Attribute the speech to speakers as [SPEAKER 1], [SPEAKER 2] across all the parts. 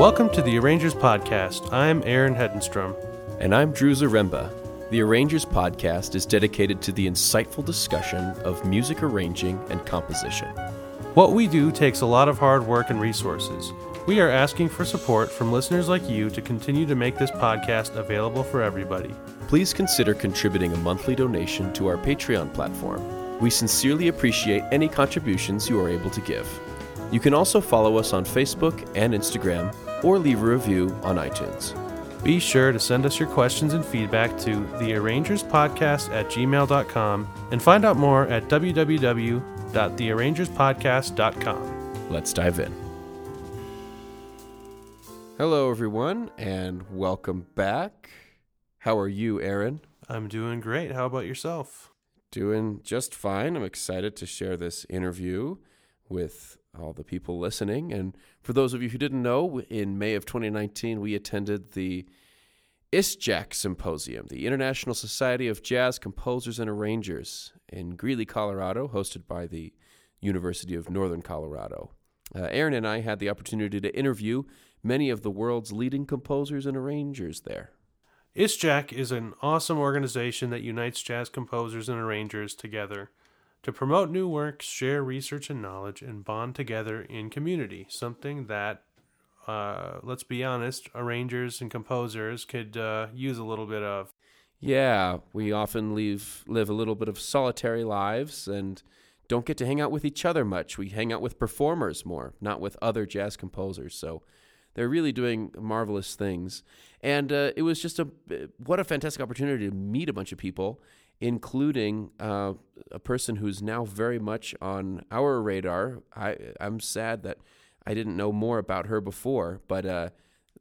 [SPEAKER 1] Welcome to the Arrangers Podcast. I'm Aaron Hedenstrom.
[SPEAKER 2] And I'm Drew Zaremba. The Arrangers Podcast is dedicated to the insightful discussion of music arranging and composition.
[SPEAKER 1] What we do takes a lot of hard work and resources. We are asking for support from listeners like you to continue to make this podcast available for everybody.
[SPEAKER 2] Please consider contributing a monthly donation to our Patreon platform. We sincerely appreciate any contributions you are able to give. You can also follow us on Facebook and Instagram or leave a review on iTunes.
[SPEAKER 1] Be sure to send us your questions and feedback to thearrangerspodcast at gmail.com and find out more at www.thearrangerspodcast.com.
[SPEAKER 2] Let's dive in. Hello, everyone, and welcome back. How are you, Aaron?
[SPEAKER 1] I'm doing great. How about yourself?
[SPEAKER 2] Doing just fine. I'm excited to share this interview with all the people listening. And for those of you who didn't know, in May of 2019, we attended the ISJAC Symposium, the International Society of Jazz Composers and Arrangers in Greeley, Colorado, hosted by the University of Northern Colorado. Uh, Aaron and I had the opportunity to interview many of the world's leading composers and arrangers there.
[SPEAKER 1] ISJAC is an awesome organization that unites jazz composers and arrangers together to promote new works, share research and knowledge, and bond together in community. Something that, uh, let's be honest, arrangers and composers could uh, use a little bit of.
[SPEAKER 2] Yeah, we often leave, live a little bit of solitary lives and don't get to hang out with each other much. We hang out with performers more, not with other jazz composers. So they're really doing marvelous things. And uh, it was just a what a fantastic opportunity to meet a bunch of people including uh, a person who's now very much on our radar. I, I'm sad that I didn't know more about her before, but uh,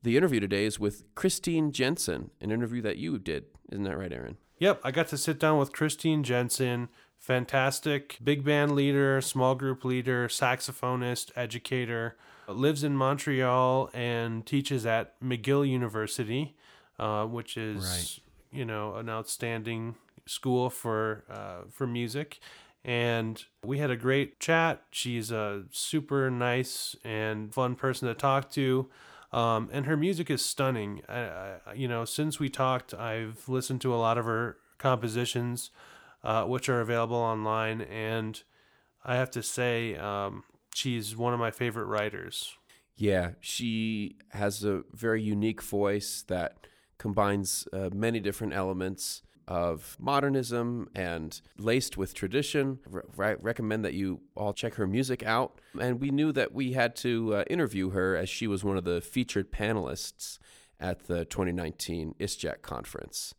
[SPEAKER 2] the interview today is with Christine Jensen, an interview that you did. Isn't that right, Aaron?
[SPEAKER 1] Yep, I got to sit down with Christine Jensen, fantastic big band leader, small group leader, saxophonist, educator, lives in Montreal and teaches at McGill University, uh, which is, right. you know, an outstanding school for uh, for music, and we had a great chat. She's a super nice and fun person to talk to. Um, and her music is stunning. I, I, you know, since we talked, I've listened to a lot of her compositions, uh, which are available online, and I have to say, um, she's one of my favorite writers.
[SPEAKER 2] Yeah, she has a very unique voice that combines uh, many different elements of modernism and laced with tradition. Re- recommend that you all check her music out. And we knew that we had to uh, interview her as she was one of the featured panelists at the 2019 ISJAC conference.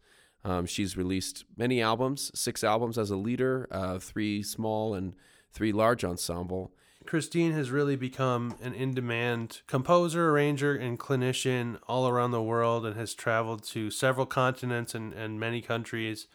[SPEAKER 2] Um, she's released many albums, six albums as a leader, uh, three small and three large ensemble.
[SPEAKER 1] Christine has really become an in demand composer, arranger, and clinician all around the world and has traveled to several continents and, and many countries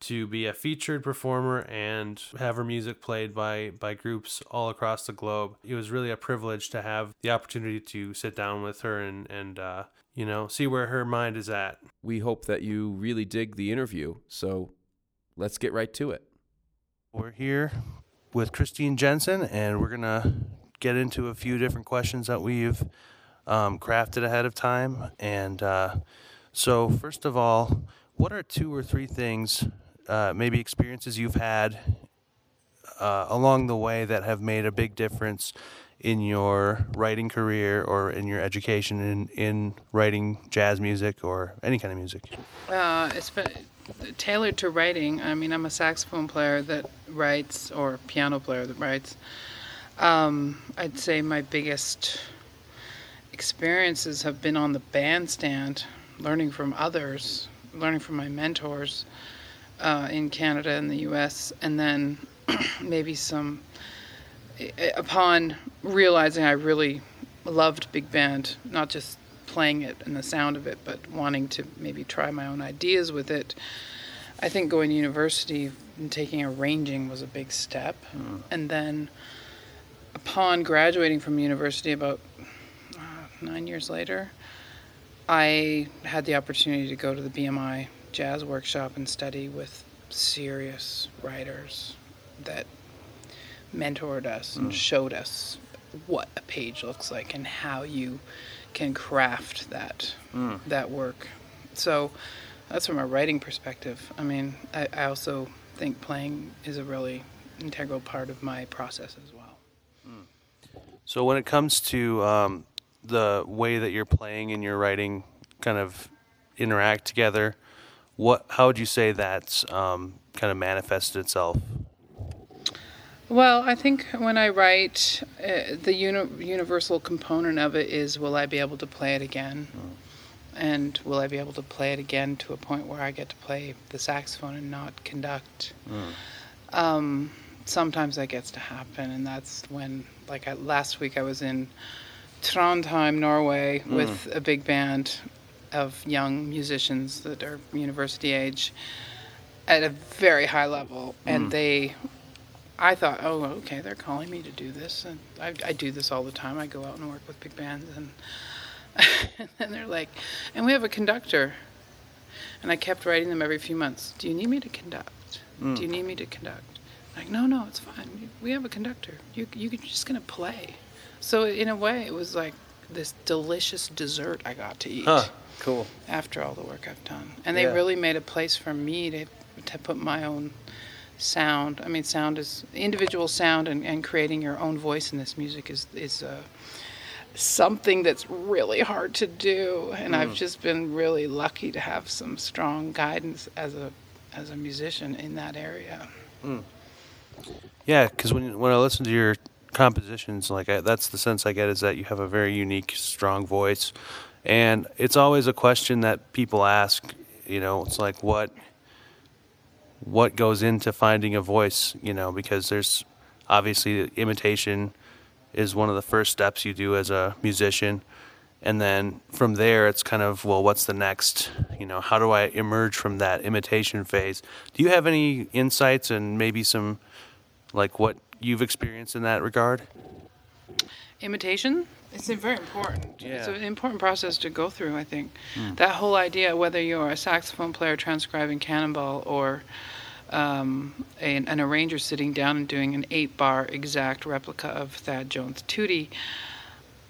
[SPEAKER 1] to be a featured performer and have her music played by by groups all across the globe. It was really a privilege to have the opportunity to sit down with her and and uh, you know see where her mind is at.
[SPEAKER 2] We hope that you really dig the interview. So let's get right to it.
[SPEAKER 1] We're here with Christine Jensen, and we're gonna get into a few different questions that we've um, crafted ahead of time. And uh, so, first of all, what are two or three things, uh, maybe experiences you've had uh, along the way that have made a big difference in your writing career or in your education in, in writing jazz music or any kind of music?
[SPEAKER 3] Uh, it's been tailored to writing. I mean, I'm a saxophone player that writes, or piano player that writes. Um, I'd say my biggest experiences have been on the bandstand, learning from others, learning from my mentors uh, in Canada and the U.S., and then maybe some. Upon realizing I really loved big band, not just playing it and the sound of it, but wanting to maybe try my own ideas with it. I think going to university and taking arranging was a big step. Mm. And then upon graduating from university about uh, nine years later, I had the opportunity to go to the BMI jazz workshop and study with serious writers that mentored us mm. and showed us what a page looks like and how you can craft that that work. So that's from a writing perspective. I mean, I, I also think playing is a really integral part of my process as well.
[SPEAKER 1] So when it comes to um, the way that you're playing and your writing kind of interact together, what how would you say that's um, kind of manifested itself?
[SPEAKER 3] Well, I think when I write, uh, the uni- universal component of it is will I be able to play it again? And will I be able to play it again to a point where I get to play the saxophone and not conduct? Um, sometimes that gets to happen, and that's when, like I, last week, I was in Trondheim, Norway, with a big band of young musicians that are university age at a very high level, and they I thought, oh, okay, they're calling me to do this, and I, I do this all the time. I go out and work with big bands, and and they're like, and we have a conductor, and I kept writing them every few months. Do you need me to conduct? Hmm. Do you need me to conduct? Like, no, no, it's fine. We have a conductor. You you you're just gonna play. So in a way, it was like this delicious dessert I got to eat Huh.
[SPEAKER 1] cool.
[SPEAKER 3] after all the work I've done. And they
[SPEAKER 1] Yeah.
[SPEAKER 3] really made a place for me to to put my own sound. I mean, sound is individual sound, and, and creating your own voice in this music is is uh, something that's really hard to do. And I've just been really lucky to have some strong guidance as a as a musician in that area.
[SPEAKER 1] Yeah, because when when I listen to your compositions, like I, that's the sense I get is that you have a very unique, strong voice, and it's always a question that people ask. You know, it's like what what goes into finding a voice. You know, because there's obviously imitation is one of the first steps you do as a musician. And then from there, it's kind of, well, what's the next? You know, how do I emerge from that imitation phase? Do you have any insights and maybe some like what you've experienced in that regard?
[SPEAKER 3] imitation it's a very important it's an important process to go through i think. That whole idea whether you're a saxophone player transcribing cannonball or um, an, an arranger sitting down and doing an eight bar exact replica of thad jones tootie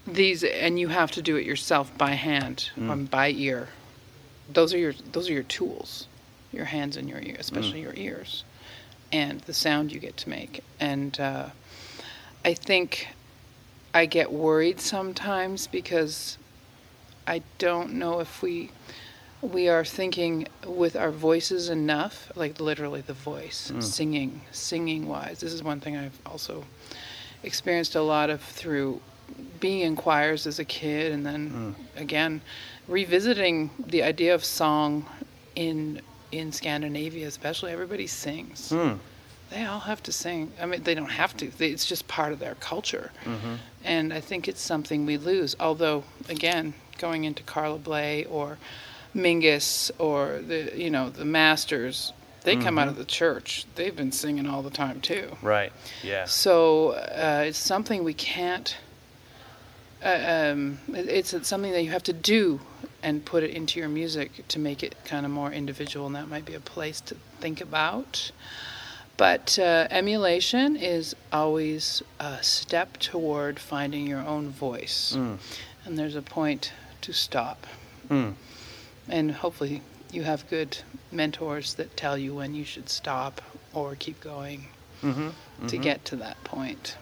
[SPEAKER 3] these and you have to do it yourself by hand or by ear. Those are your those are your tools your hands and your ear especially your ears and the sound you get to make. And uh, i think I get worried sometimes because I don't know if we we are thinking with our voices enough, like literally the voice, hmm. singing, singing wise. This is one thing I've also experienced a lot of through being in choirs as a kid and then hmm. again revisiting the idea of song in in Scandinavia especially everybody sings hmm. They all have to sing. I mean, they don't have to. They, it's just part of their culture. And I think it's something we lose. Although, again, going into Carla Bley or Mingus or the you know the Masters, they come out of the church. They've been singing all the time too.
[SPEAKER 1] Right. Yeah.
[SPEAKER 3] So uh, it's something we can't. Uh, um, it- it's something that you have to do and put it into your music to make it kind of more individual, and that might be a place to think about. But uh, emulation is always a step toward finding your own voice, and there's a point to stop.
[SPEAKER 1] Mm.
[SPEAKER 3] And hopefully, you have good mentors that tell you when you should stop or keep going to get to that point.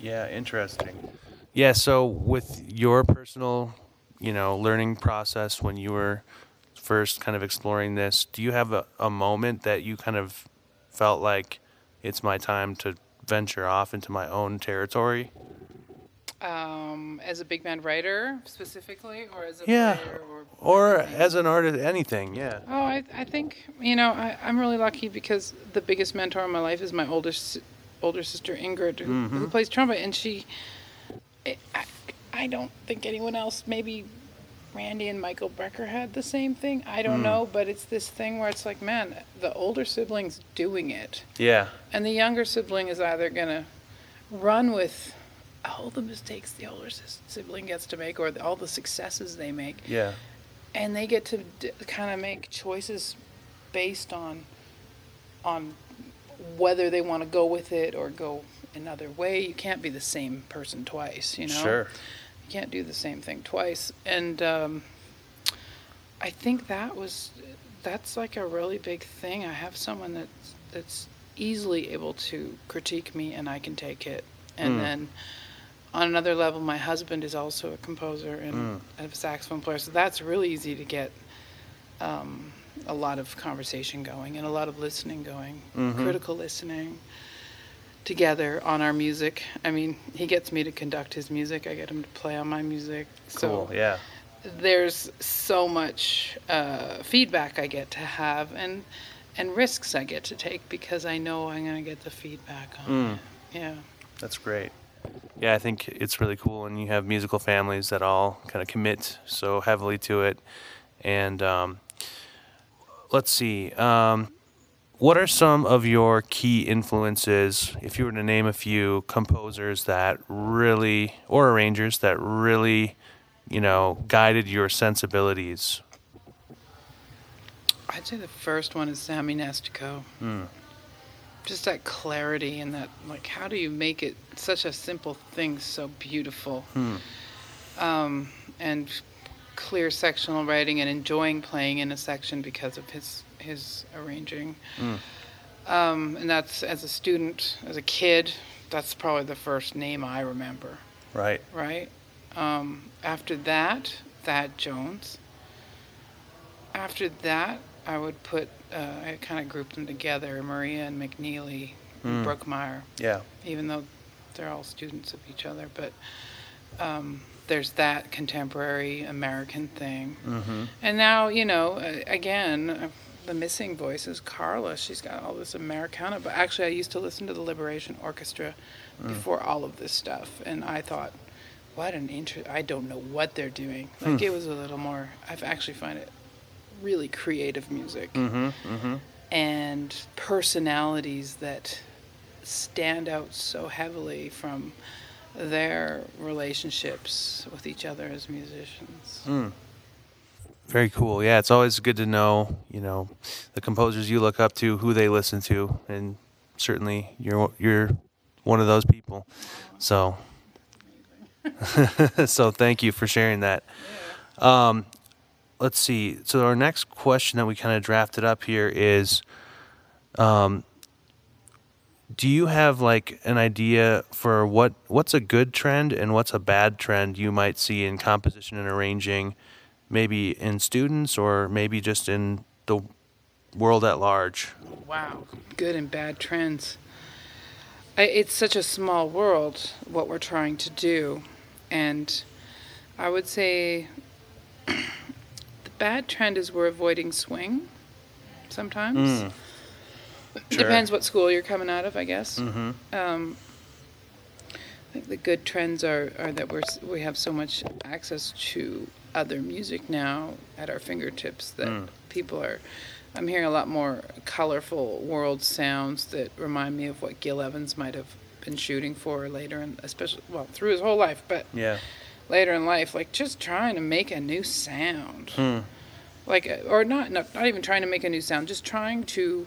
[SPEAKER 1] Yeah, interesting. Yeah, so with your personal, you know, learning process when you were first kind of exploring this, do you have a, a moment that you kind of felt like it's my time to venture off into my own territory?
[SPEAKER 3] Um, as a big band writer specifically, or as a
[SPEAKER 1] Yeah.
[SPEAKER 3] player, or
[SPEAKER 1] Or as an artist, anything, yeah.
[SPEAKER 3] Oh, I, I think you know I, I'm really lucky because the biggest mentor in my life is my older s- older sister Ingrid, who, who plays trumpet, and she. I, I don't think anyone else, maybe Randy and Michael Brecker had the same thing. I don't hmm. know, but it's this thing where it's like, man, the older sibling's doing it,
[SPEAKER 1] Yeah.
[SPEAKER 3] and the younger sibling is either gonna run with all the mistakes the older sibling gets to make or the, all the successes they make
[SPEAKER 1] Yeah.
[SPEAKER 3] and they get to d- kind of make choices based on on whether they want to go with it or go another way. You can't be the same person twice, you know.
[SPEAKER 1] Sure.
[SPEAKER 3] You can't do the same thing twice. And um, I think that was that's like a really big thing. I have someone that's that's easily able to critique me, and I can take it. And
[SPEAKER 1] Mm.
[SPEAKER 3] then on another level, my husband is also a composer and a saxophone player, so that's really easy to get um, a lot of conversation going and a lot of listening going, critical listening together on our music. I mean, he gets me to conduct his music. I get him to play on my music.
[SPEAKER 1] Cool.
[SPEAKER 3] So
[SPEAKER 1] yeah.
[SPEAKER 3] there's so much uh, feedback I get to have and and risks I get to take because I know I'm going to get the feedback on
[SPEAKER 1] Mm.
[SPEAKER 3] it. Yeah.
[SPEAKER 1] That's great. Yeah, I think it's really cool, and you have musical families that all kind of commit so heavily to it. And um, let's see, um, what are some of your key influences, if you were to name a few composers that really, or arrangers that really, you know, guided your sensibilities?
[SPEAKER 3] I'd say the first one is Sammy Nestico.
[SPEAKER 1] Mm.
[SPEAKER 3] Just that clarity and that, like, how do you make it such a simple thing so beautiful?
[SPEAKER 1] Hmm.
[SPEAKER 3] Um, and clear sectional writing and enjoying playing in a section because of his his arranging. Um, and that's as a student, as a kid, that's probably the first name I remember.
[SPEAKER 1] Right.
[SPEAKER 3] right? Um, after that, Thad Jones. After that, I would put, uh, I kind of grouped them together Maria and McNeely and Brookmeyer,
[SPEAKER 1] Yeah.
[SPEAKER 3] even though they're all students of each other. But um, there's that contemporary American thing.
[SPEAKER 1] Mm-hmm.
[SPEAKER 3] And now, you know, again, the missing voice is Carla. She's got all this Americana. But actually, I used to listen to the Liberation Orchestra before all of this stuff, and I thought, what an interest! I don't know what they're doing. Like it was a little more. I've actually find it really creative music
[SPEAKER 1] Mm-hmm. Mm-hmm.
[SPEAKER 3] and personalities that stand out so heavily from their relationships with each other as musicians.
[SPEAKER 1] Mm. Very cool. Yeah, it's always good to know, you know, the composers you look up to, who they listen to, and certainly you're you're one of those people. So, so thank you for sharing that. Um, let's see. So our next question that we kind of drafted up here is, um, do you have like an idea for what what's a good trend and what's a bad trend you might see in composition and arranging? Maybe in students or maybe just in the world at large.
[SPEAKER 3] Wow, good and bad trends. I, it's such a small world, what we're trying to do. And I would say the bad trend is we're avoiding swing sometimes.
[SPEAKER 1] Sure.
[SPEAKER 3] Depends what school you're coming out of, I guess.
[SPEAKER 1] Mm-hmm.
[SPEAKER 3] Um, I think the good trends are, are that we're we have so much access to other music now at our fingertips that
[SPEAKER 1] Mm.
[SPEAKER 3] people are. I'm hearing a lot more colorful world sounds that remind me of what Gil Evans might have been shooting for later, and especially well through his whole life, but
[SPEAKER 1] Yeah.
[SPEAKER 3] later in life, like just trying to make a new sound
[SPEAKER 1] Hmm.
[SPEAKER 3] like uh, or not, not not even trying to make a new sound just trying to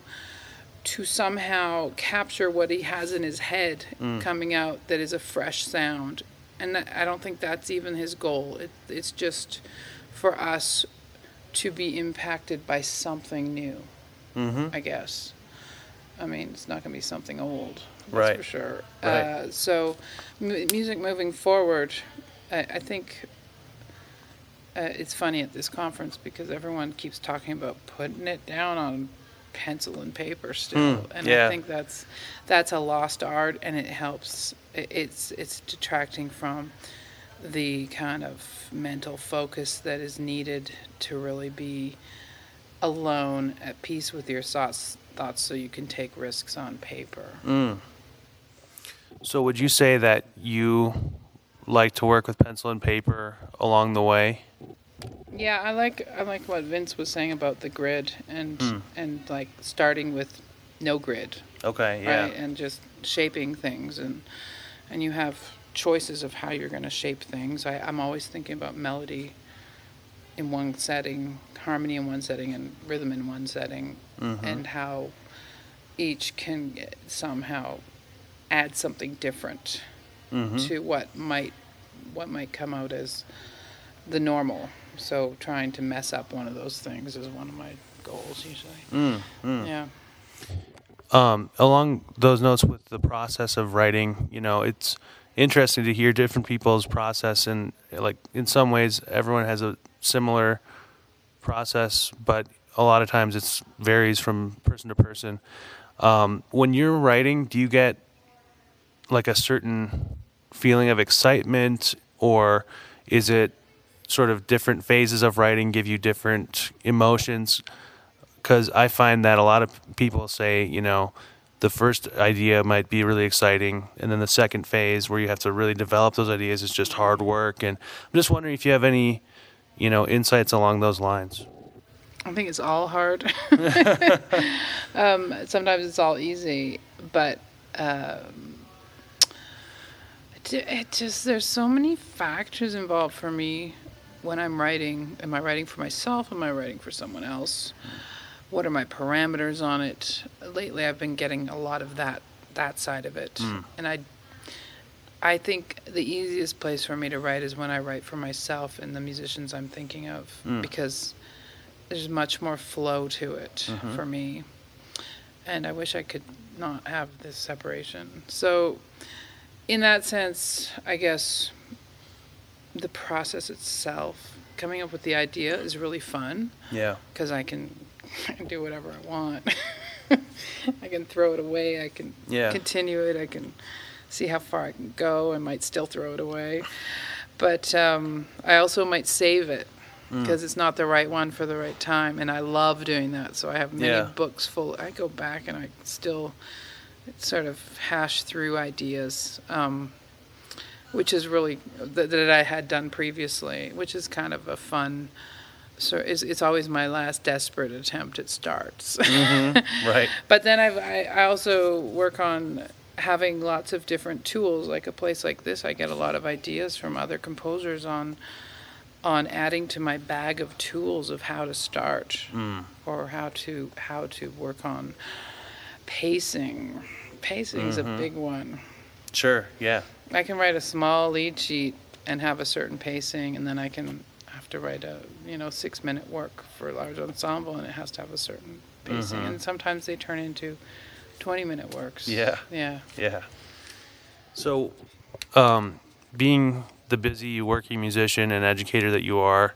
[SPEAKER 3] to somehow capture what he has in his head coming out that is a fresh sound and i don't think that's even his goal it, it's just for us to be impacted by something new
[SPEAKER 1] Mm-hmm.
[SPEAKER 3] i guess i mean it's not going to be something old that's
[SPEAKER 1] Right.
[SPEAKER 3] for sure
[SPEAKER 1] Right.
[SPEAKER 3] uh, so m- music moving forward I, I think uh, it's funny at this conference because everyone keeps talking about putting it down on pencil and paper still,
[SPEAKER 1] Hmm,
[SPEAKER 3] and
[SPEAKER 1] yeah.
[SPEAKER 3] I think that's that's a lost art, and it helps. It's it's detracting from the kind of mental focus that is needed to really be alone, at peace with your thoughts, thoughts, so you can take risks on paper.
[SPEAKER 1] Mm. So would you say that you like to work with pencil and paper along the way?
[SPEAKER 3] Yeah, I like I like what Vince was saying about the grid and
[SPEAKER 1] Hmm.
[SPEAKER 3] and like starting with no grid,
[SPEAKER 1] Okay. Yeah.
[SPEAKER 3] right? And just shaping things and and you have choices of how you're going to shape things. I, I'm always thinking about melody in one setting, harmony in one setting, and rhythm in one setting,
[SPEAKER 1] Mhm.
[SPEAKER 3] and how each can somehow add something different
[SPEAKER 1] Mhm.
[SPEAKER 3] to what might what might come out as the normal. So trying to mess up one of those things is one of my goals usually. Yeah.
[SPEAKER 1] um, along those notes with the process of writing, you know, it's interesting to hear different people's process, and like in some ways, everyone has a similar process, but a lot of times it varies from person to person. Um, when you're writing, do you get like a certain feeling of excitement, or is it sort of different phases of writing give you different emotions? because I find that a lot of people say, you know, the first idea might be really exciting, and then the second phase where you have to really develop those ideas is just hard work. And I'm just wondering if you have any, you know, insights along those lines.
[SPEAKER 3] I think it's all hard. um, sometimes it's all easy, but um, it, it just there's so many factors involved for me when I'm writing. Am I writing for myself? Am I writing for someone else? What are my parameters on it? Lately, I've been getting a lot of that that side of it, hmm. and I I think the easiest place for me to write is when I write for myself and the musicians I'm thinking of hmm. because there's much more flow to it mm-hmm. for me. And I wish I could not have this separation. So, in that sense, I guess the process itself, coming up with the idea, is really fun
[SPEAKER 1] Yeah.
[SPEAKER 3] because I can do whatever I want. I can throw it away. I can
[SPEAKER 1] Yeah.
[SPEAKER 3] continue it. I can see how far I can go. I might still throw it away, but um, I also might save it
[SPEAKER 1] Mm.
[SPEAKER 3] because it's not the right one for the right time. And I love doing that. So I have many
[SPEAKER 1] Yeah.
[SPEAKER 3] books full. I go back and I still sort of hash through ideas. Um, which is really that, that I had done previously, which is kind of a fun. So it's, it's always my last desperate attempt at starts. Mm-hmm.
[SPEAKER 1] Right.
[SPEAKER 3] but then I've, I I also work on having lots of different tools. Like a place like this, I get a lot of ideas from other composers on on adding to my bag of tools of how to start mm. or how to how to work on pacing. Pacing is a mm-hmm. big one.
[SPEAKER 1] Sure. Yeah.
[SPEAKER 3] I can write a small lead sheet and have a certain pacing, and then I can have to write a you know six minute work for a large ensemble, and it has to have a certain pacing. And sometimes they turn into twenty minute works.
[SPEAKER 1] Yeah.
[SPEAKER 3] Yeah.
[SPEAKER 1] Yeah. So, um, being the busy working musician and educator that you are,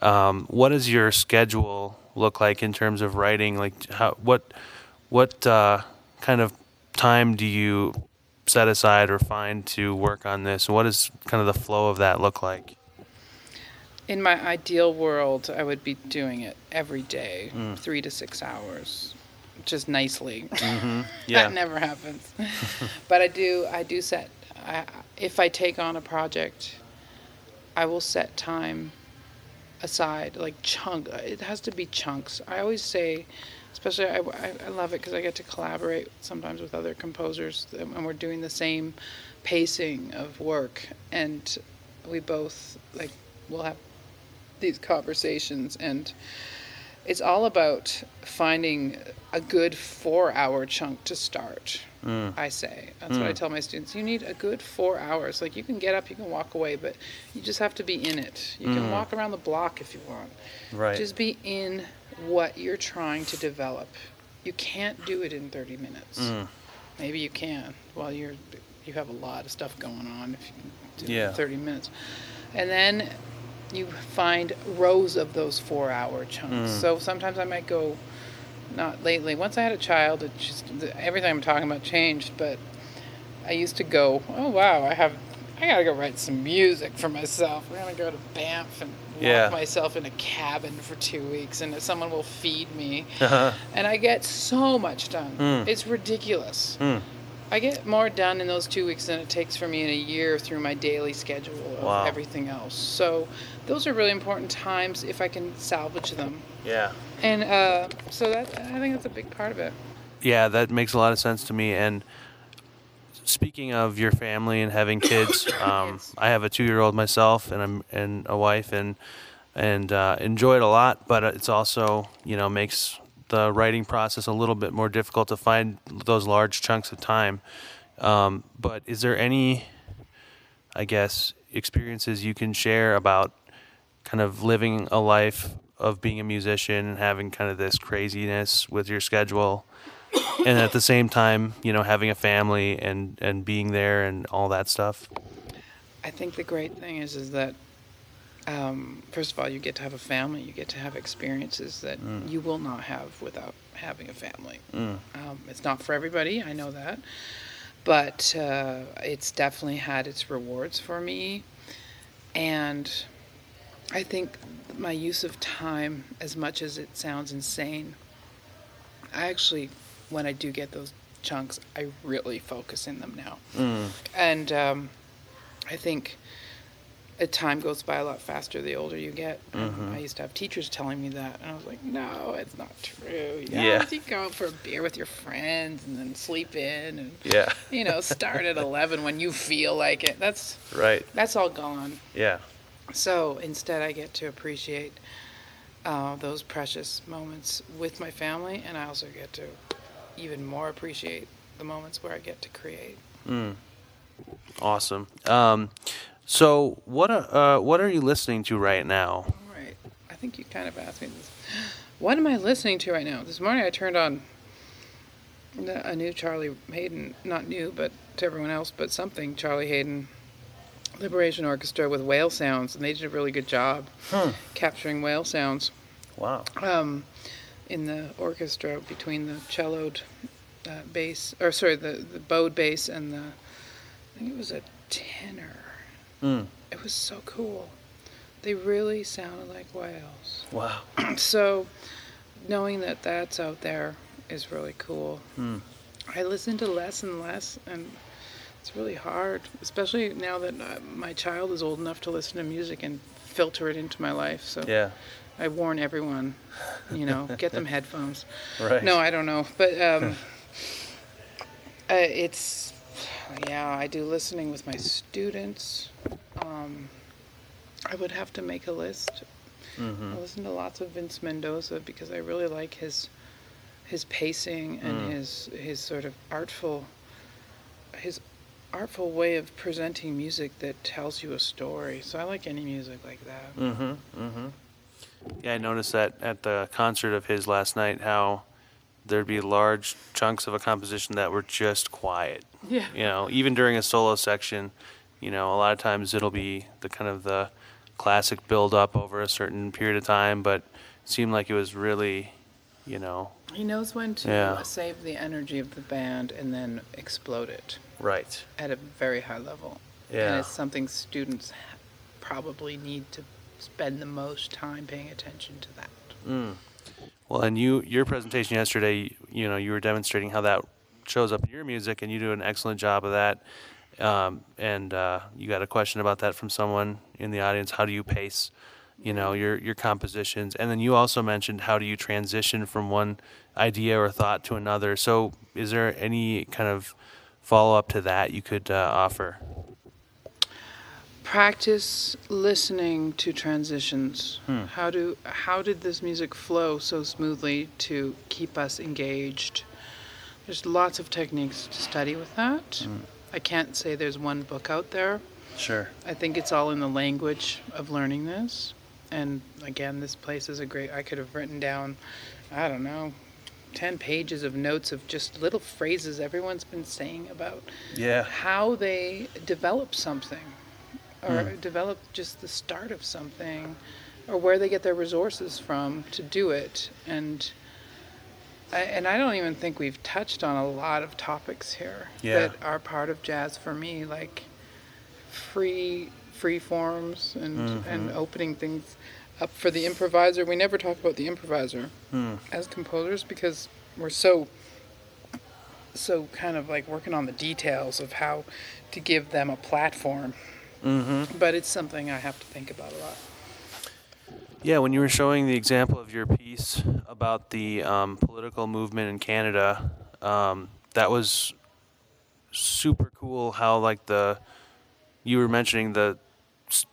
[SPEAKER 1] um, what does your schedule look like in terms of writing? Like, how what what uh, kind of time do you set aside or find to work on this? What does kind of the flow of that look like?
[SPEAKER 3] In my ideal world, I would be doing it every day,
[SPEAKER 1] Mm.
[SPEAKER 3] three to six hours, just nicely.
[SPEAKER 1] Mm-hmm. Yeah.
[SPEAKER 3] that never happens. but I do. I do set. I, if I take on a project, I will set time aside, like chunk. It has to be chunks. I always say, especially I, I, I love it because I get to collaborate sometimes with other composers, and we're doing the same pacing of work, and we both like we'll have these conversations and it's all about finding a good four hour chunk to start mm. i say. That's what i mm. tell my students. You need a good four hours. Like you can get up you can walk away but you just have to be in it. You can mm. walk around the block if you want.
[SPEAKER 1] Right.
[SPEAKER 3] just be in what you're trying to develop you can't do it in 30 minutes
[SPEAKER 1] Mm.
[SPEAKER 3] maybe you can while you're you have a lot of stuff going on if you can do it in
[SPEAKER 1] Yeah.
[SPEAKER 3] 30 minutes and then you find rows of those four hour chunks.
[SPEAKER 1] Mm.
[SPEAKER 3] So sometimes I might go, not lately. Once I had a child, it just everything I'm talking about changed. But I used to go, oh wow, I have, I gotta go write some music for myself. I'm gonna go to Banff and
[SPEAKER 1] Yeah.
[SPEAKER 3] myself in a cabin for two weeks, and someone will feed me,
[SPEAKER 1] Uh-huh.
[SPEAKER 3] and I get so much done.
[SPEAKER 1] Mm.
[SPEAKER 3] It's ridiculous.
[SPEAKER 1] Mm.
[SPEAKER 3] I get more done in those two weeks than it takes for me in a year through my daily schedule of
[SPEAKER 1] Wow.
[SPEAKER 3] everything else. So those are really important times if I can salvage them.
[SPEAKER 1] Yeah.
[SPEAKER 3] And uh, so that I think that's a big part of it.
[SPEAKER 1] Yeah, that makes a lot of sense to me. And speaking of your family and having kids, um, I have a two-year-old myself, and I'm and a wife, and and uh, enjoy it a lot. But it's also you know makes the writing process a little bit more difficult to find those large chunks of time. Um, but is there any I guess, experiences you can share about kind of living a life of being a musician and having kind of this craziness with your schedule and at the same time, you know, having a family and and being there and all that stuff.
[SPEAKER 3] I think the great thing is is that um, first of all, you get to have a family. You get to have experiences that
[SPEAKER 1] Mm.
[SPEAKER 3] you will not have without having a family.
[SPEAKER 1] Mm.
[SPEAKER 3] Um, it's not for everybody. I know that, but uh, it's definitely had its rewards for me, and I think my use of time, as much as it sounds insane, I actually, when I do get those chunks, I really focus in them now.
[SPEAKER 1] Mm.
[SPEAKER 3] And um, I think a time goes by a lot faster the older you get.
[SPEAKER 1] Mhm.
[SPEAKER 3] I used to have teachers telling me that, and I was like, no, it's not true.
[SPEAKER 1] Yeah.
[SPEAKER 3] Yes, you go out for a beer with your friends and then sleep in, and
[SPEAKER 1] Yeah.
[SPEAKER 3] you know, start at eleven when you feel like it. That's
[SPEAKER 1] Right.
[SPEAKER 3] that's all gone.
[SPEAKER 1] Yeah.
[SPEAKER 3] So instead, I get to appreciate uh, those precious moments with my family, and I also get to even more appreciate the moments where I get to create.
[SPEAKER 1] Mm. Awesome. Um, so what uh, what are you listening to right now?
[SPEAKER 3] Right. I think you kind of asked me this. What am I listening to right now? This morning I turned on the- a new Charlie Haden, not new, but to everyone else, but something Charlie Haden Liberation Orchestra with whale sounds, and they did a really good job
[SPEAKER 1] Hmm.
[SPEAKER 3] capturing whale sounds
[SPEAKER 1] Wow.
[SPEAKER 3] um, in the orchestra between the celloed uh, bass, or sorry, the, the bowed bass and the, I think it was a tenor.
[SPEAKER 1] Mm.
[SPEAKER 3] It was so cool. They really sounded like whales.
[SPEAKER 1] Wow.
[SPEAKER 3] so knowing that that's out there is really cool.
[SPEAKER 1] Hmm.
[SPEAKER 3] I listen to less and less, and it's really hard, especially now that uh, my child is old enough to listen to music and filter it into my life. So
[SPEAKER 1] Yeah.
[SPEAKER 3] I warn everyone, you know, get them headphones.
[SPEAKER 1] Right.
[SPEAKER 3] No, I don't know, but um, uh, it's yeah. I do listening with my students. Um, I would have to make a list.
[SPEAKER 1] Mm-hmm.
[SPEAKER 3] I listen to lots of Vince Mendoza because I really like his his pacing and
[SPEAKER 1] Mm.
[SPEAKER 3] his his sort of artful his artful way of presenting music that tells you a story. So I like any music like that.
[SPEAKER 1] Mm-hmm. Mm-hmm. Yeah, I noticed that at the concert of his last night, how there'd be large chunks of a composition that were just quiet.
[SPEAKER 3] Yeah.
[SPEAKER 1] You know, even during a solo section, you know, a lot of times it'll be the kind of the classic build up over a certain period of time, but it seemed like it was really, you know,
[SPEAKER 3] He knows when to
[SPEAKER 1] Yeah.
[SPEAKER 3] save the energy of the band and then explode it
[SPEAKER 1] right.
[SPEAKER 3] at a very high level. And
[SPEAKER 1] Yeah.
[SPEAKER 3] it's something students probably need to spend the most time paying attention to that.
[SPEAKER 1] Mm. Well, and you, your presentation yesterday, you know, you were demonstrating how that shows up in your music, and you do an excellent job of that. Um, and uh, you got a question about that from someone in the audience. How do you pace, you know, your your compositions? And then you also mentioned how do you transition from one idea or thought to another. So, is there any kind of follow up to that you could uh, offer?
[SPEAKER 3] Practice listening to transitions.
[SPEAKER 1] Hmm.
[SPEAKER 3] How do how did this music flow so smoothly to keep us engaged? There's lots of techniques to study with that.
[SPEAKER 1] Hmm.
[SPEAKER 3] I can't say there's one book out there.
[SPEAKER 1] Sure.
[SPEAKER 3] I think it's all in the language of learning this. And again, this place is a great. I could have written down, I don't know, 10 pages of notes of just little phrases everyone's been saying about
[SPEAKER 1] Yeah.
[SPEAKER 3] how they develop something or
[SPEAKER 1] Hmm.
[SPEAKER 3] develop just the start of something or where they get their resources from to do it. And I, and I don't even think we've touched on a lot of topics here
[SPEAKER 1] Yeah.
[SPEAKER 3] that are part of jazz for me, like free free forms and and
[SPEAKER 1] Mhm.
[SPEAKER 3] opening things up for the improviser. We never talk about the improviser
[SPEAKER 1] Hmm.
[SPEAKER 3] as composers because we're so so kind of like working on the details of how to give them a platform.
[SPEAKER 1] Mm-hmm.
[SPEAKER 3] But it's something I have to think about a lot.
[SPEAKER 1] Yeah, when you were showing the example of your piece about the um, political movement in Canada, um, that was super cool. How like the you were mentioning the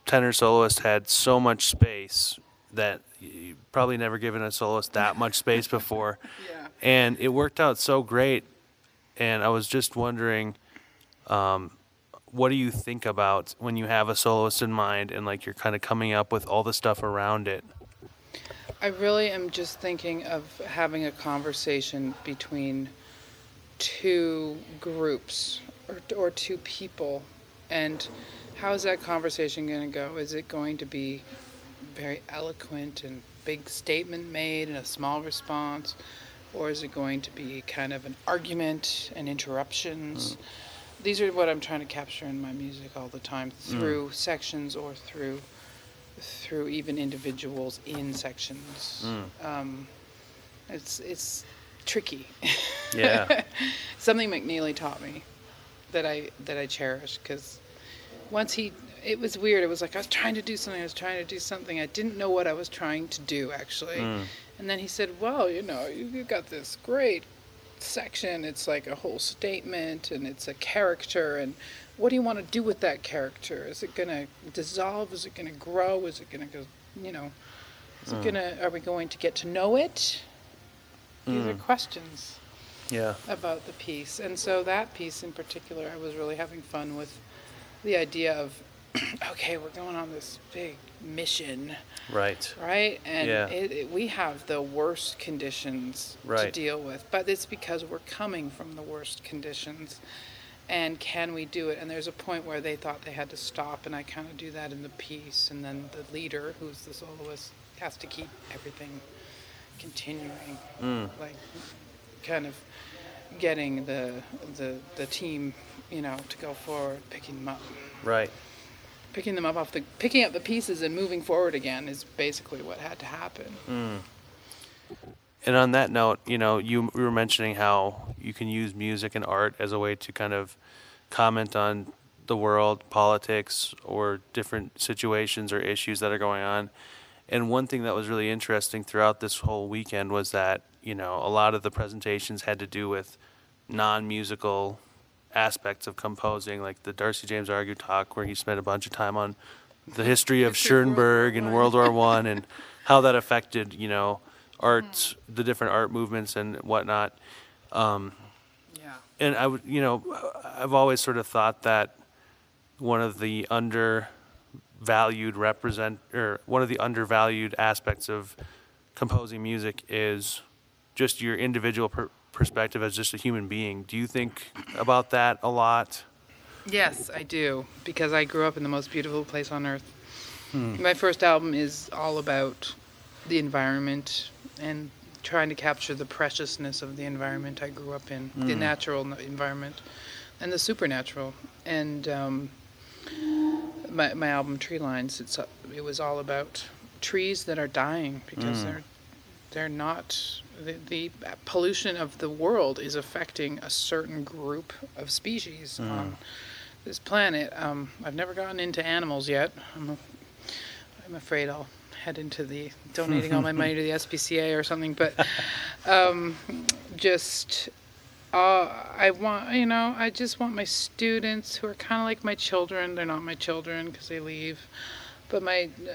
[SPEAKER 1] tenor soloist had so much space that you probably never given a soloist that much space before,
[SPEAKER 3] Yeah.
[SPEAKER 1] and it worked out so great. And I was just wondering, um, what do you think about when you have a soloist in mind and like you're kind of coming up with all the stuff around it?
[SPEAKER 3] I really am just thinking of having a conversation between two groups or, or two people. And how is that conversation going to go? Is it going to be very eloquent and big statement made and a small response? Or is it going to be kind of an argument and interruptions? Mm. These are what I'm trying to capture in my music all the time through mm. sections or through through even individuals in sections. Mm. Um, it's it's tricky.
[SPEAKER 1] Yeah.
[SPEAKER 3] Something McNeely taught me that I that I cherish because once he it was weird. It was like I was trying to do something. I was trying to do something. I didn't know what I was trying to do actually. Mm. And then he said, "Well, you know, you got this great section. It's like a whole statement, and it's a character. And what do you want to do with that character? Is it gonna dissolve? Is it gonna grow? Is it gonna go? You know, is mm. it gonna? Are we going to get to know it? These mm. are questions.
[SPEAKER 1] Yeah.
[SPEAKER 3] About the piece, and so that piece in particular, I was really having fun with the idea of okay, we're going on this big mission.
[SPEAKER 1] Right.
[SPEAKER 3] Right? And yeah. it, it, we have the worst conditions right. to deal with, but it's because we're coming from the worst conditions. And can we do it? And there's a point where they thought they had to stop, and I kind of do that in the piece. And then the leader, who's the soloist, has to keep everything continuing. Mm. Like, kind of getting the, the, the team, you know, to go forward, picking them up.
[SPEAKER 1] Right
[SPEAKER 3] picking them up off the picking up the pieces and moving forward again is basically what had to happen.
[SPEAKER 1] Mm. And on that note, you know, you we were mentioning how you can use music and art as a way to kind of comment on the world, politics, or different situations or issues that are going on. And one thing that was really interesting throughout this whole weekend was that, you know, a lot of the presentations had to do with non musical aspects of composing, like the Darcy James Argue talk, where he spent a bunch of time on the history of Schoenberg and World War One and how that affected, you know, art, the different art movements and whatnot. Um, yeah. And I would, you know, I've always sort of thought that one of the undervalued represent or one of the undervalued aspects of composing music is just your individual per- perspective as just a human being. Do you think about that a lot?
[SPEAKER 3] Yes, I do, because I grew up in the most beautiful place on earth. Hmm. My first album is all about the environment and trying to capture the preciousness of the environment I grew up in, the hmm. natural environment and the supernatural. And um, my, my album Tree Lines, it's, it was all about trees that are dying because mm. they're they're not the, the pollution of the world is affecting a certain group of species mm. on this planet. Um, I've never gotten into animals yet. I'm, a, I'm afraid I'll head into the donating all my money to the SPCA or something. But um, just uh, I want, you know, I just want my students who are kind of like my children. They're not my children because they leave, but my uh,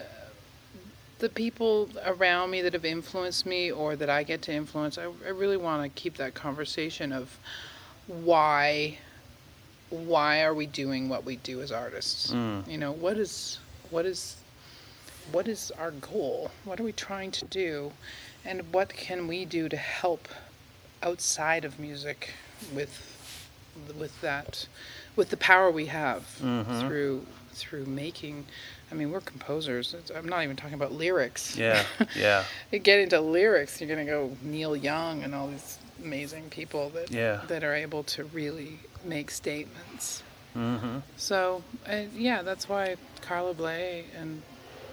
[SPEAKER 3] the people around me that have influenced me or that I get to influence, I, I really want to keep that conversation of why why are we doing what we do as artists? Mm. You know, what is what is what is our goal? What are we trying to do? And what can we do to help outside of music with with that with the power we have mm-hmm. through through making I mean, we're composers. It's, I'm not even talking about lyrics.
[SPEAKER 1] Yeah, yeah.
[SPEAKER 3] you get into lyrics, you're gonna go Neil Young and all these amazing people that
[SPEAKER 1] yeah.
[SPEAKER 3] that are able to really make statements.
[SPEAKER 1] Mm-hmm.
[SPEAKER 3] So, uh, yeah, that's why Carla Bley and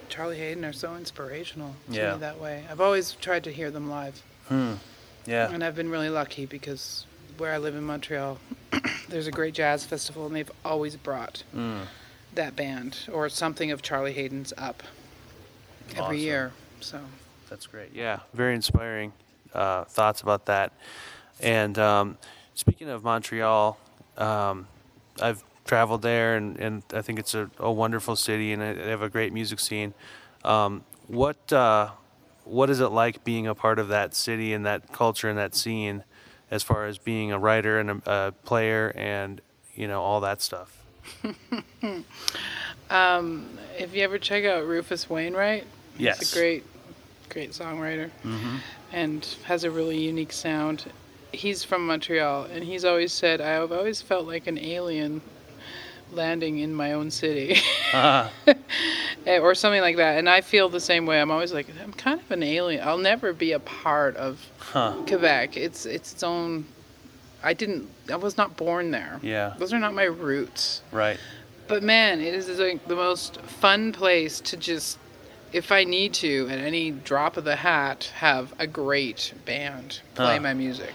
[SPEAKER 3] Charlie Haden are so inspirational to yeah. me that way. I've always tried to hear them live.
[SPEAKER 1] Hmm. Yeah.
[SPEAKER 3] And I've been really lucky because where I live in Montreal, there's a great jazz festival, and they've always brought. Mm that band or something of Charlie Haden's up every awesome. year. So
[SPEAKER 1] that's great. Yeah, very inspiring uh, thoughts about that. And um, speaking of Montreal, um, I've traveled there, and, and I think it's a, a wonderful city, and they have a great music scene. Um, what uh, what is it like being a part of that city and that culture and that scene, as far as being a writer and a, a player and you know all that stuff?
[SPEAKER 3] If you ever check out Rufus Wainwright,
[SPEAKER 1] Yes.
[SPEAKER 3] he's a great, great songwriter, and has a really unique sound. He's from Montreal, and he's always said, "I've always felt like an alien landing in my own city."
[SPEAKER 1] Ah,
[SPEAKER 3] Eh, or something like that. And I feel the same way. I'm always like, I'm kind of an alien. I'll never be a part of
[SPEAKER 1] huh.
[SPEAKER 3] Quebec. It's it's its own. I didn't. I was not born there.
[SPEAKER 1] Yeah.
[SPEAKER 3] Those are not my roots.
[SPEAKER 1] Right.
[SPEAKER 3] But man, it is like the most fun place to just, if I need to, at any drop of the hat, have a great band play
[SPEAKER 1] Huh.
[SPEAKER 3] my music.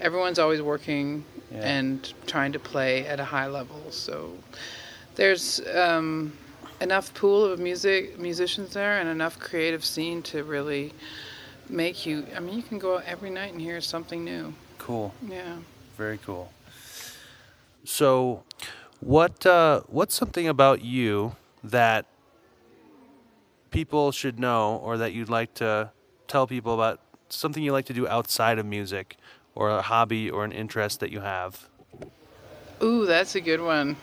[SPEAKER 3] Everyone's always working
[SPEAKER 1] Yeah.
[SPEAKER 3] and trying to play at a high level. So there's um, enough pool of music musicians there and enough creative scene to really make you. I mean, you can go out every night and hear something new.
[SPEAKER 1] Cool.
[SPEAKER 3] Yeah.
[SPEAKER 1] Very cool. So, what uh, what's something about you that people should know, or that you'd like to tell people about? Something you like to do outside of music, or a hobby or an interest that you have.
[SPEAKER 3] Ooh, that's a good one.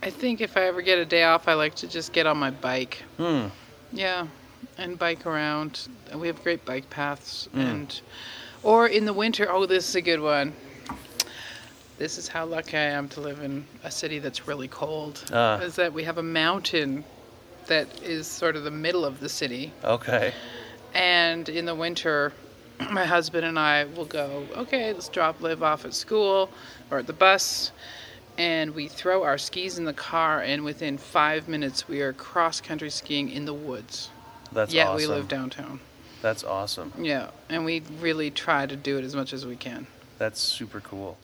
[SPEAKER 3] I think if I ever get a day off, I like to just get on my bike.
[SPEAKER 1] Hmm.
[SPEAKER 3] Yeah, and bike around. We have great bike paths, and or in the winter. Oh, this is a good one. This is how lucky I am to live in a city that's really cold.
[SPEAKER 1] Ah.
[SPEAKER 3] Is that we have a mountain that is sort of the middle of the city,
[SPEAKER 1] Okay.
[SPEAKER 3] and in the winter, my husband and I will go, okay, let's drop Liv off at school or at the bus. And we throw our skis in the car, and within five minutes, we are cross country skiing in the woods.
[SPEAKER 1] That's
[SPEAKER 3] yeah,
[SPEAKER 1] awesome.
[SPEAKER 3] we live downtown.
[SPEAKER 1] That's awesome.
[SPEAKER 3] Yeah, and we really try to do it as much as we can.
[SPEAKER 1] That's super cool.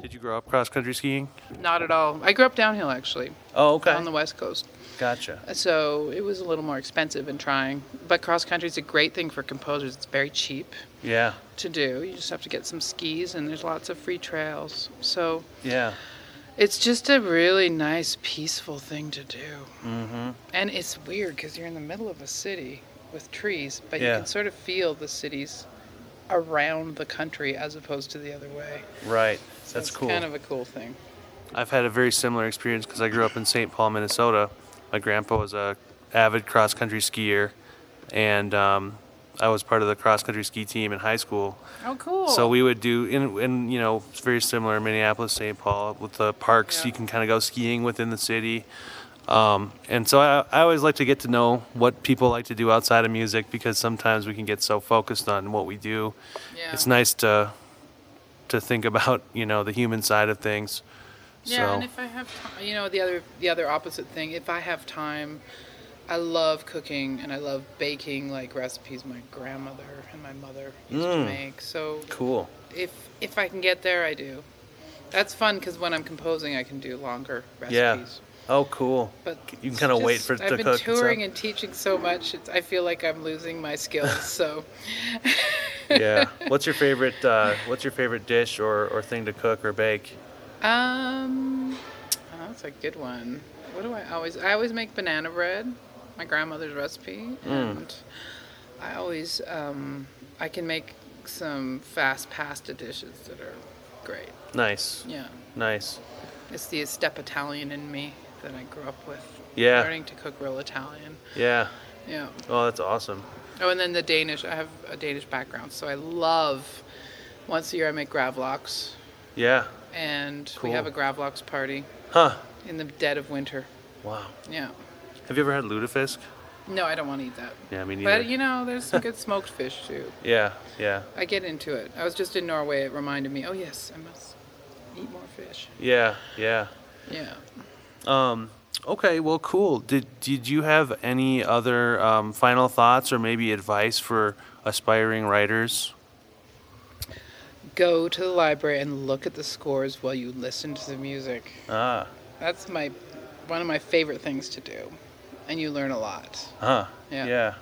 [SPEAKER 1] Did you grow up cross country skiing?
[SPEAKER 3] Not at all. I grew up downhill, actually,
[SPEAKER 1] Oh, okay.
[SPEAKER 3] on the West Coast.
[SPEAKER 1] Gotcha.
[SPEAKER 3] So it was a little more expensive in trying. But cross country is a great thing for composers. It's very cheap.
[SPEAKER 1] Yeah.
[SPEAKER 3] to do. You just have to get some skis, and there's lots of free trails. So
[SPEAKER 1] Yeah.
[SPEAKER 3] it's just a really nice, peaceful thing to do.
[SPEAKER 1] Mm-hmm.
[SPEAKER 3] And it's weird because you're in the middle of a city with trees, but
[SPEAKER 1] Yeah.
[SPEAKER 3] you can sort of feel the cities around the country as opposed to the other way.
[SPEAKER 1] Right.
[SPEAKER 3] So
[SPEAKER 1] That's
[SPEAKER 3] it's
[SPEAKER 1] cool.
[SPEAKER 3] kind of a cool thing.
[SPEAKER 1] I've had a very similar experience because I grew up in St. Paul, Minnesota. My grandpa was a avid cross country skier, and um, I was part of the cross country ski team in high school.
[SPEAKER 3] Oh, cool.
[SPEAKER 1] So we would do in, in you know it's very similar Minneapolis, St. Paul with the parks.
[SPEAKER 3] Yeah.
[SPEAKER 1] You can kind of go skiing within the city. Um, and so I, I always like to get to know what people like to do outside of music because sometimes we can get so focused on what we do.
[SPEAKER 3] yeah.
[SPEAKER 1] It's nice to to think about you know the human side of things.
[SPEAKER 3] Yeah,
[SPEAKER 1] so
[SPEAKER 3] and if I have time, you know, the other the other opposite thing, if I have time, I love cooking and I love baking like recipes my grandmother and my mother used to
[SPEAKER 1] Mm.
[SPEAKER 3] make. So
[SPEAKER 1] cool.
[SPEAKER 3] if if I can get there, I do. That's fun because when I'm composing, I can do longer recipes.
[SPEAKER 1] Yeah. Oh, cool.
[SPEAKER 3] But
[SPEAKER 1] You can kinda wait for it to cook.
[SPEAKER 3] I've been
[SPEAKER 1] cook and
[SPEAKER 3] touring and teaching so much, it's, I feel like I'm losing my skills. So
[SPEAKER 1] yeah. What's your favorite? Uh, what's your favorite dish or, or thing to cook or bake?
[SPEAKER 3] Um, oh, that's a good one. What do I always? I always make banana bread, my grandmother's recipe, and I always um, I can make some fast pasta dishes that are great.
[SPEAKER 1] Nice.
[SPEAKER 3] Yeah,
[SPEAKER 1] Nice.
[SPEAKER 3] it's the step Italian in me that I grew up with.
[SPEAKER 1] Yeah.
[SPEAKER 3] learning to cook real Italian.
[SPEAKER 1] Yeah.
[SPEAKER 3] Yeah.
[SPEAKER 1] Oh, that's awesome.
[SPEAKER 3] Oh, and then the Danish. I have a Danish background, so I love. Once a year, I make gravlax,
[SPEAKER 1] Yeah.
[SPEAKER 3] and
[SPEAKER 1] Cool.
[SPEAKER 3] we have a gravlax party
[SPEAKER 1] Huh.
[SPEAKER 3] in the dead of winter.
[SPEAKER 1] Wow.
[SPEAKER 3] Yeah.
[SPEAKER 1] Have you ever had lutefisk?
[SPEAKER 3] No, I don't want to eat that.
[SPEAKER 1] Yeah, I mean,
[SPEAKER 3] But you know, there's some good smoked fish too.
[SPEAKER 1] yeah. Yeah.
[SPEAKER 3] I get into it. I was just in Norway. It reminded me. Oh yes, I must eat more fish.
[SPEAKER 1] Yeah. Yeah.
[SPEAKER 3] Yeah.
[SPEAKER 1] Um. Okay. Well, cool. Did Did you have any other um, final thoughts or maybe advice for aspiring writers?
[SPEAKER 3] Go to the library and look at the scores while you listen to the music.
[SPEAKER 1] Ah.
[SPEAKER 3] That's my one of my favorite things to do, and you learn a lot.
[SPEAKER 1] Huh.
[SPEAKER 3] Yeah.
[SPEAKER 1] Yeah.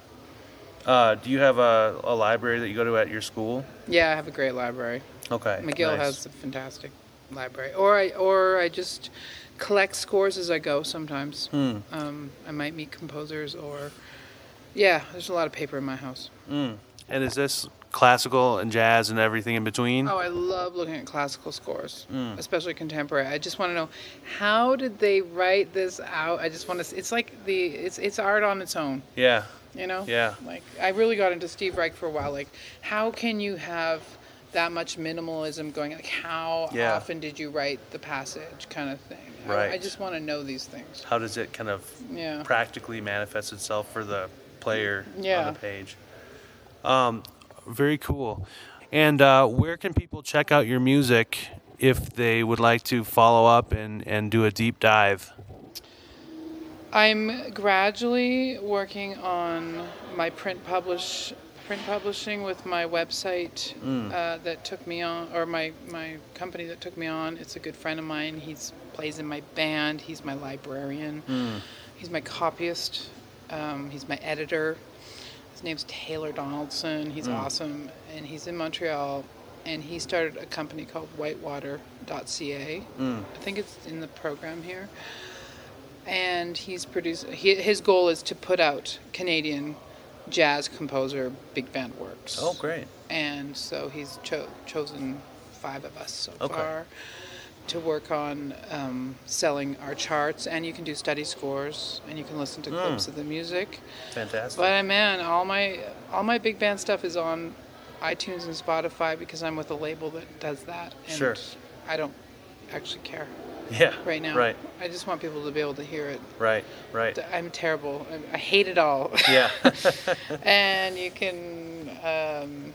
[SPEAKER 1] Uh, do you have a, a library that you go to at your school?
[SPEAKER 3] Yeah, I have a great library.
[SPEAKER 1] Okay.
[SPEAKER 3] McGill
[SPEAKER 1] nice.
[SPEAKER 3] has a fantastic library. Or I or I just collect scores as I go. Sometimes
[SPEAKER 1] Hmm.
[SPEAKER 3] um, I might meet composers or yeah. There's a lot of paper in my house.
[SPEAKER 1] Mm. And is this classical and jazz and everything in between?
[SPEAKER 3] Oh, I love looking at classical scores,
[SPEAKER 1] Mm.
[SPEAKER 3] especially contemporary. I just want to know how did they write this out? I just want to. It's like the it's it's art on its own.
[SPEAKER 1] Yeah.
[SPEAKER 3] You know.
[SPEAKER 1] Yeah.
[SPEAKER 3] Like I really got into Steve Reich for a while. Like, how can you have that much minimalism going? Like, how
[SPEAKER 1] Yeah.
[SPEAKER 3] often did you write the passage, kind of thing? I- I,
[SPEAKER 1] Right.
[SPEAKER 3] just want to know these things.
[SPEAKER 1] How does it kind of
[SPEAKER 3] Yeah.
[SPEAKER 1] practically manifest itself for the player
[SPEAKER 3] Yeah.
[SPEAKER 1] on the page? Um, very cool. And uh, where can people check out your music if they would like to follow up and, and do a deep dive?
[SPEAKER 3] I'm gradually working on my print publish print publishing with my website uh, that took me on, or my my company that took me on. It's a good friend of mine. He's plays in my band. He's my librarian. He's my copyist. Um, he's my editor. His name's Taylor Donaldson. He's awesome, and he's in Montreal. And he started a company called Whitewater.ca. I think it's in the program here and he's produced. He, his goal is to put out Canadian jazz composer big band works.
[SPEAKER 1] Oh, great.
[SPEAKER 3] And so he's cho- chosen five of us so
[SPEAKER 1] Okay.
[SPEAKER 3] far to work on um, selling our charts, and you can do study scores, and you can listen to clips of the music.
[SPEAKER 1] Fantastic.
[SPEAKER 3] But uh, man, all my all my big band stuff is on iTunes and Spotify because I'm with a label that does that. And
[SPEAKER 1] Sure.
[SPEAKER 3] I don't actually care
[SPEAKER 1] yeah.
[SPEAKER 3] right now.
[SPEAKER 1] Right.
[SPEAKER 3] I just want people to be able to hear it.
[SPEAKER 1] Right. Right.
[SPEAKER 3] I'm terrible. I- I hate it all.
[SPEAKER 1] Yeah.
[SPEAKER 3] and you can, um,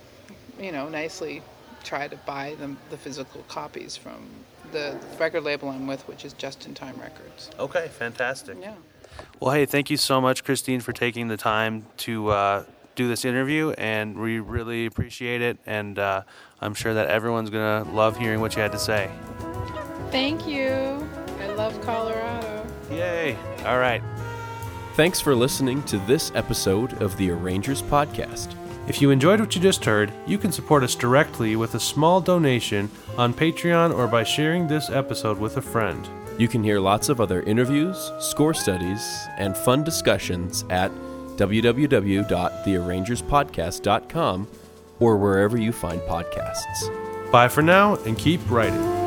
[SPEAKER 3] you know, nicely try to buy them the physical copies from the record label I'm with, which is Justin Time Records.
[SPEAKER 1] okay. Fantastic.
[SPEAKER 3] Yeah.
[SPEAKER 1] Well, hey, thank you so much, Christine, for taking the time to uh, do this interview, and we really appreciate it. And uh, I'm sure that everyone's gonna love hearing what you had to say.
[SPEAKER 3] Thank you. I love Colorado.
[SPEAKER 1] Yay! All right.
[SPEAKER 2] Thanks for listening to this episode of the Arrangers Podcast.
[SPEAKER 4] If you enjoyed what you just heard, you can support us directly with a small donation on Patreon or by sharing this episode with a friend.
[SPEAKER 2] You can hear lots of other interviews, score studies, and fun discussions at www.thearrangerspodcast.com or wherever you find podcasts.
[SPEAKER 4] Bye for now and keep writing.